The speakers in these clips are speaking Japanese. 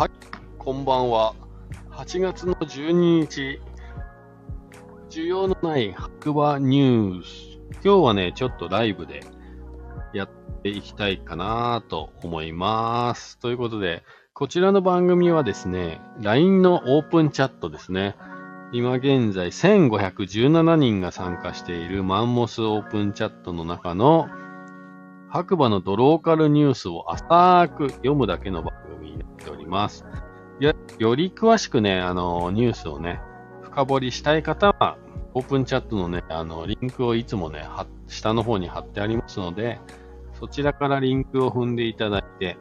はいこんばんは。8月の12日、需要のない白馬ニュース。今日はね、ちょっとライブでやっていきたいかなと思います。ということで、こちらの番組はですね、LINE のオープンチャットですね。今現在1517人が参加しているマンモスオープンチャットの中の白馬のドローカルニュースを浅く読むだけの番組になっております。よより詳しくね、あの、ニュースをね、深掘りしたい方は、オープンチャットのね、あの、リンクをいつもね、下の方に貼ってありますので、そちらからリンクを踏んでいただいて、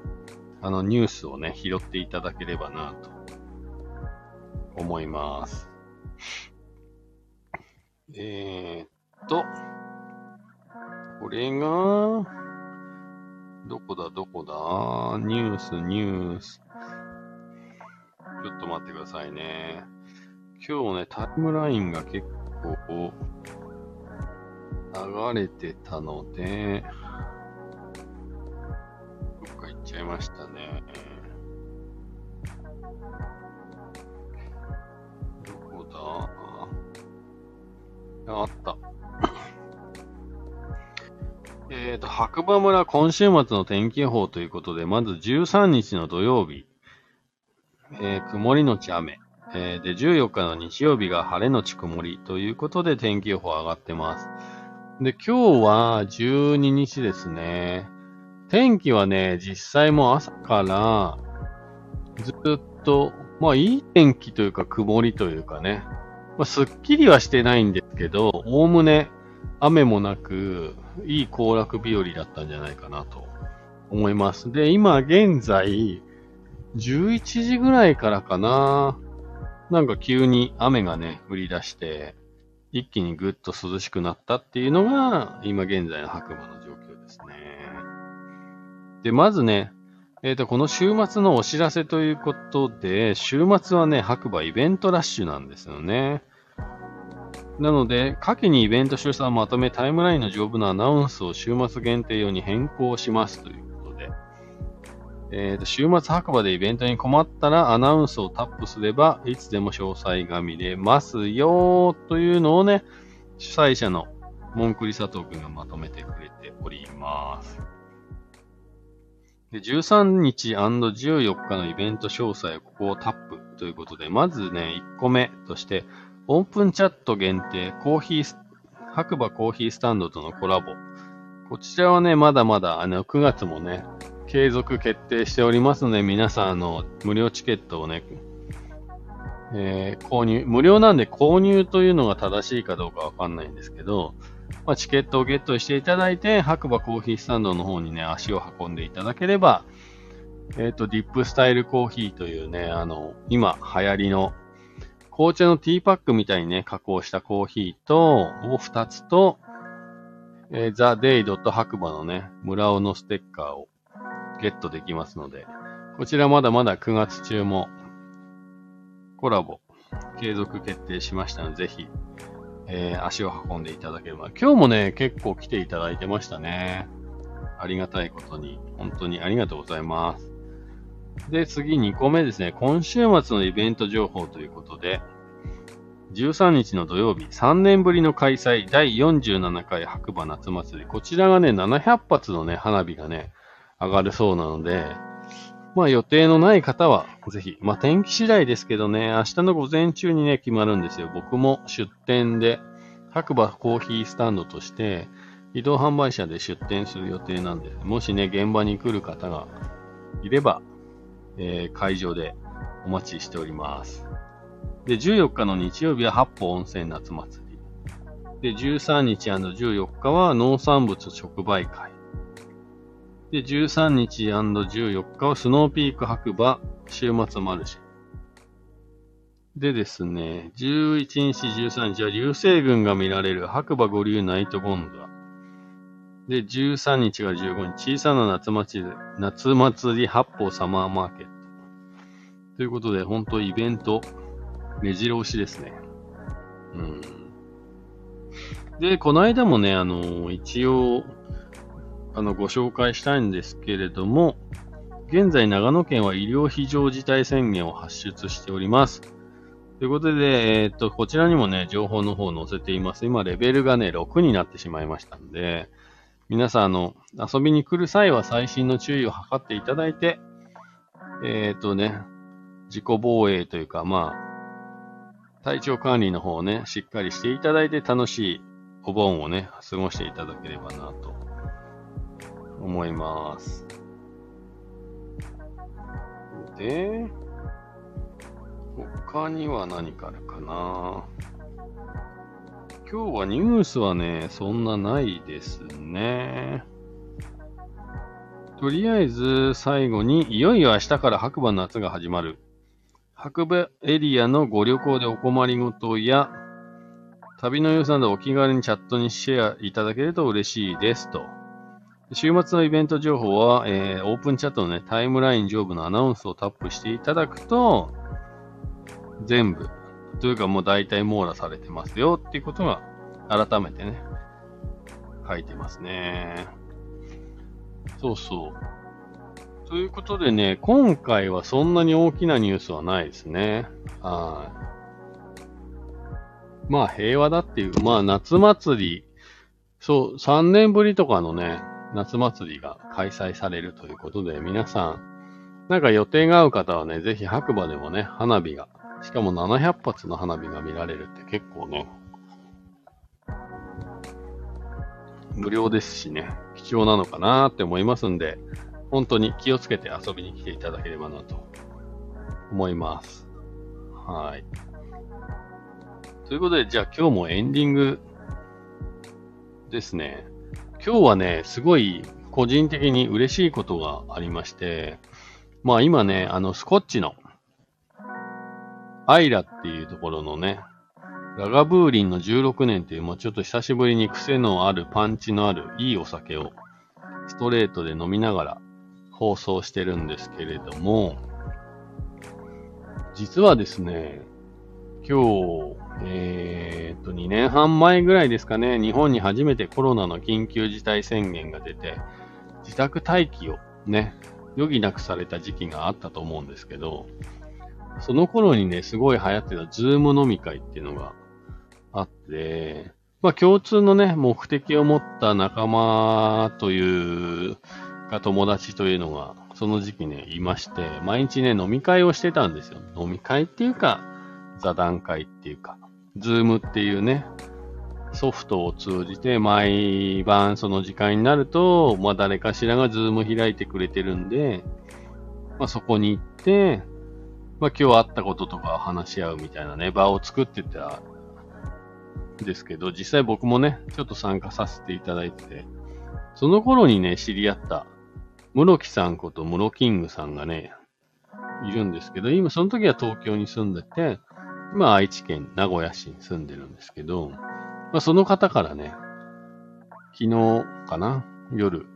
あの、ニュースをね、拾っていただければなと思います。えー、っと、これが、どこだ、どこだ？ニュース、ニュース。ちょっと待ってくださいね。今日ね、タイムラインが結構流れてたので、どっか行っちゃいましたね。どこだ？あった。えっ、と、白馬村今週末の天気予報ということで、まず13日の土曜日、えー、曇りのち雨、えー、で、14日の日曜日が晴れのち曇りということで天気予報上がってます。で、今日は12日ですね。天気はね、実際も朝からずっと、まあいい天気というか曇りというかね、まあ、すっきりはしてないんですけど、おおむね雨もなく、いい行楽日和だったんじゃないかなと思います。で、今現在、11時ぐらいからかな。なんか急に雨がね、降り出して、一気にぐっと涼しくなったっていうのが、今現在の白馬の状況ですね。で、まずね、えっ、ー、と、この週末のお知らせということで、週末はね、白馬イベントラッシュなんですよね。なので、下記にイベント詳細をまとめ、タイムラインの丈夫なアナウンスを週末限定用に変更しますということで、えーと、週末白馬でイベントに困ったらアナウンスをタップすれば、いつでも詳細が見れますよというのをね、主催者のモンクリ佐藤くんがまとめてくれております。で13日 &14 日のイベント詳細をここをタップということで、まずね、1個目として、オープンチャット限定、コーヒー、白馬コーヒースタンドとのコラボ。こちらはね、まだまだ、あの、9月もね、継続決定しておりますので、皆さん、あの、無料チケットをね、えー、購入、無料なんで購入というのが正しいかどうかわかんないんですけど、まあ、チケットをゲットしていただいて、白馬コーヒースタンドの方にね、足を運んでいただければ、えっ、ー、と、ディップスタイルコーヒーというね、あの、今流行りの紅茶のティーパックみたいにね、加工したコーヒーと、を2つと、えー、ザ・デイドと白馬のね、村尾のステッカーをゲットできますので、こちらまだまだ9月中もコラボ継続決定しましたので、ぜひ、えー、足を運んでいただければ。今日もね、結構来ていただいてましたね。ありがたいことに、本当にありがとうございます。で、次2個目ですね。今週末のイベント情報ということで、13日の土曜日、3年ぶりの開催、第47回白馬夏祭り。こちらがね、700発のね、花火がね、上がるそうなので、まあ予定のない方は、ぜひ、まあ天気次第ですけどね、明日の午前中にね、決まるんですよ。僕も出店で、白馬コーヒースタンドとして、移動販売車で出店する予定なんで、もしね、現場に来る方がいれば、えー、会場でお待ちしております。で、14日の日曜日は八方温泉夏祭り。で、13日 &14 日は農産物直売会。で、13日 &14 日はスノーピーク白馬週末マルシェ。でですね、11日、13日は流星群が見られる白馬五流ナイトゴンドラ。で、13日が15日、小さな夏祭り、夏祭り八方サマーマーケット。ということで、本当イベント、目白押しですね。うん。で、この間もね、あの、一応、あの、ご紹介したいんですけれども、現在長野県は医療非常事態宣言を発出しております。ということで、えー、っと、こちらにもね、情報の方を載せています。今、レベルがね、6になってしまいましたんで、皆さん、あの、遊びに来る際は細心の注意を図っていただいて、えー、っとね、自己防衛というか、まあ、体調管理の方をね、しっかりしていただいて楽しいお盆をね、過ごしていただければなと思います。で、他には何かあるかな今日はニュースはね、そんなないですね。とりあえず最後に、いよいよ明日から白馬夏が始まる。白馬エリアのご旅行でお困りごとや、旅の様子などお気軽にチャットにシェアいただけると嬉しいですと。週末のイベント情報は、えー、オープンチャットのね、タイムライン上部のアナウンスをタップしていただくと、全部、というかもう大体網羅されてますよっていうことが改めてね、書いてますね。そうそう。ということでね、今回はそんなに大きなニュースはないですね。はい。まあ平和だっていう、まあ夏祭り、そう、3年ぶりとかのね、夏祭りが開催されるということで、皆さん、なんか予定が合う方はね、ぜひ白馬でもね、花火が、しかも700発の花火が見られるって結構ね、無料ですしね、貴重なのかなって思いますんで、本当に気をつけて遊びに来ていただければなと思います。はい。ということで、じゃあ今日もエンディングですね。今日はね、すごい個人的に嬉しいことがありまして、まあ今ね、あのスコッチのアイラっていうところのね、ラガブーリンの16年っていう、もうちょっと久しぶりに癖のあるパンチのあるいいお酒をストレートで飲みながら放送してるんですけれども、実はですね、今日、えー、っと、2年半前ぐらいですかね、日本に初めてコロナの緊急事態宣言が出て、自宅待機をね、余儀なくされた時期があったと思うんですけど、その頃にね、すごい流行ってたズーム飲み会っていうのがあって、まあ共通のね、目的を持った仲間というか友達というのが、その時期ね、いまして、毎日ね、飲み会をしてたんですよ。飲み会っていうか、座談会っていうか、 Zoom っていうね、ソフトを通じて毎晩その時間になると、まあ誰かしらが Zoom 開いてくれてるんで、まあそこに行って、まあ今日あったこととか話し合うみたいなね、場を作ってたんですけど、実際僕もね、ちょっと参加させていただいてて、その頃にね、知り合った室木さんこと室キングさんがね、いるんですけど、今その時は東京に住んでて、今愛知県名古屋市に住んでるんですけど、まあ、その方からね、昨日かな夜、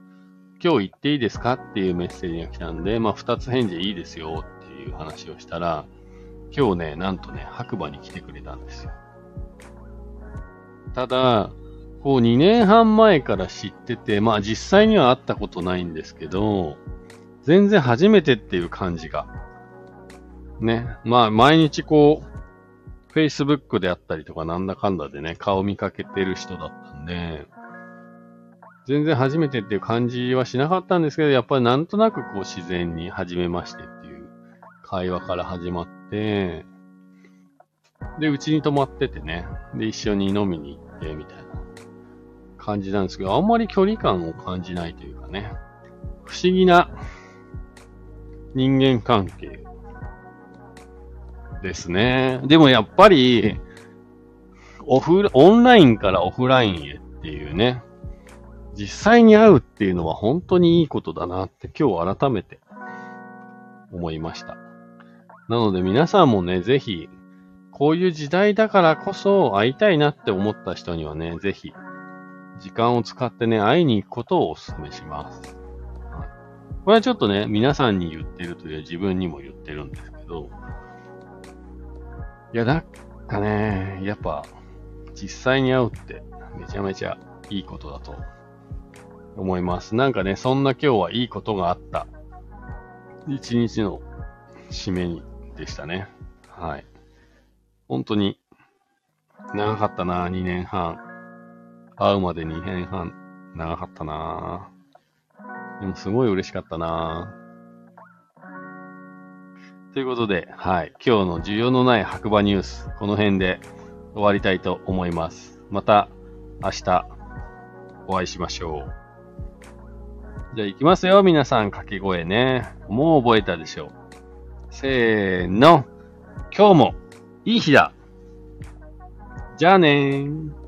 今日行っていいですかっていうメッセージが来たんで、まあ、二つ返事いいですよいう話をしたら、今日ね、なんとね、白馬に来てくれたんですよ。ただ、こう2年半前から知ってて、まあ実際には会ったことないんですけど、全然初めてっていう感じが。ね。まあ毎日こう、Facebook であったりとかなんだかんだでね、顔見かけてる人だったんで、全然初めてっていう感じはしなかったんですけど、やっぱりなんとなくこう自然に初めましてって会話から始まって、で、うちに泊まっててね、で、一緒に飲みに行って、みたいな感じなんですけど、あんまり距離感を感じないというかね、不思議な人間関係ですね。でもやっぱり、オフ、オンラインからオフラインへっていうね、実際に会うっていうのは本当にいいことだなって今日改めて思いました。なので皆さんもね、ぜひ、こういう時代だからこそ会いたいなって思った人にはね、ぜひ、時間を使ってね、会いに行くことをお勧めします。これはちょっとね、皆さんに言ってるという自分にも言ってるんですけど、いや、なんかね、やっぱ、実際に会うってめちゃめちゃいいことだと思います。なんかね、そんな今日はいいことがあった一日の締めにでしたね。はい。本当に長かったな、2年半。会うまで2年半。長かったなでもすごい嬉しかったなということで、はい。今日の需要のない白馬ニュース、この辺で終わりたいと思います。また明日お会いしましょう。じゃあ行きますよ、皆さん掛け声ね。もう覚えたでしょう。せーの。今日もいい日だ。じゃあねー。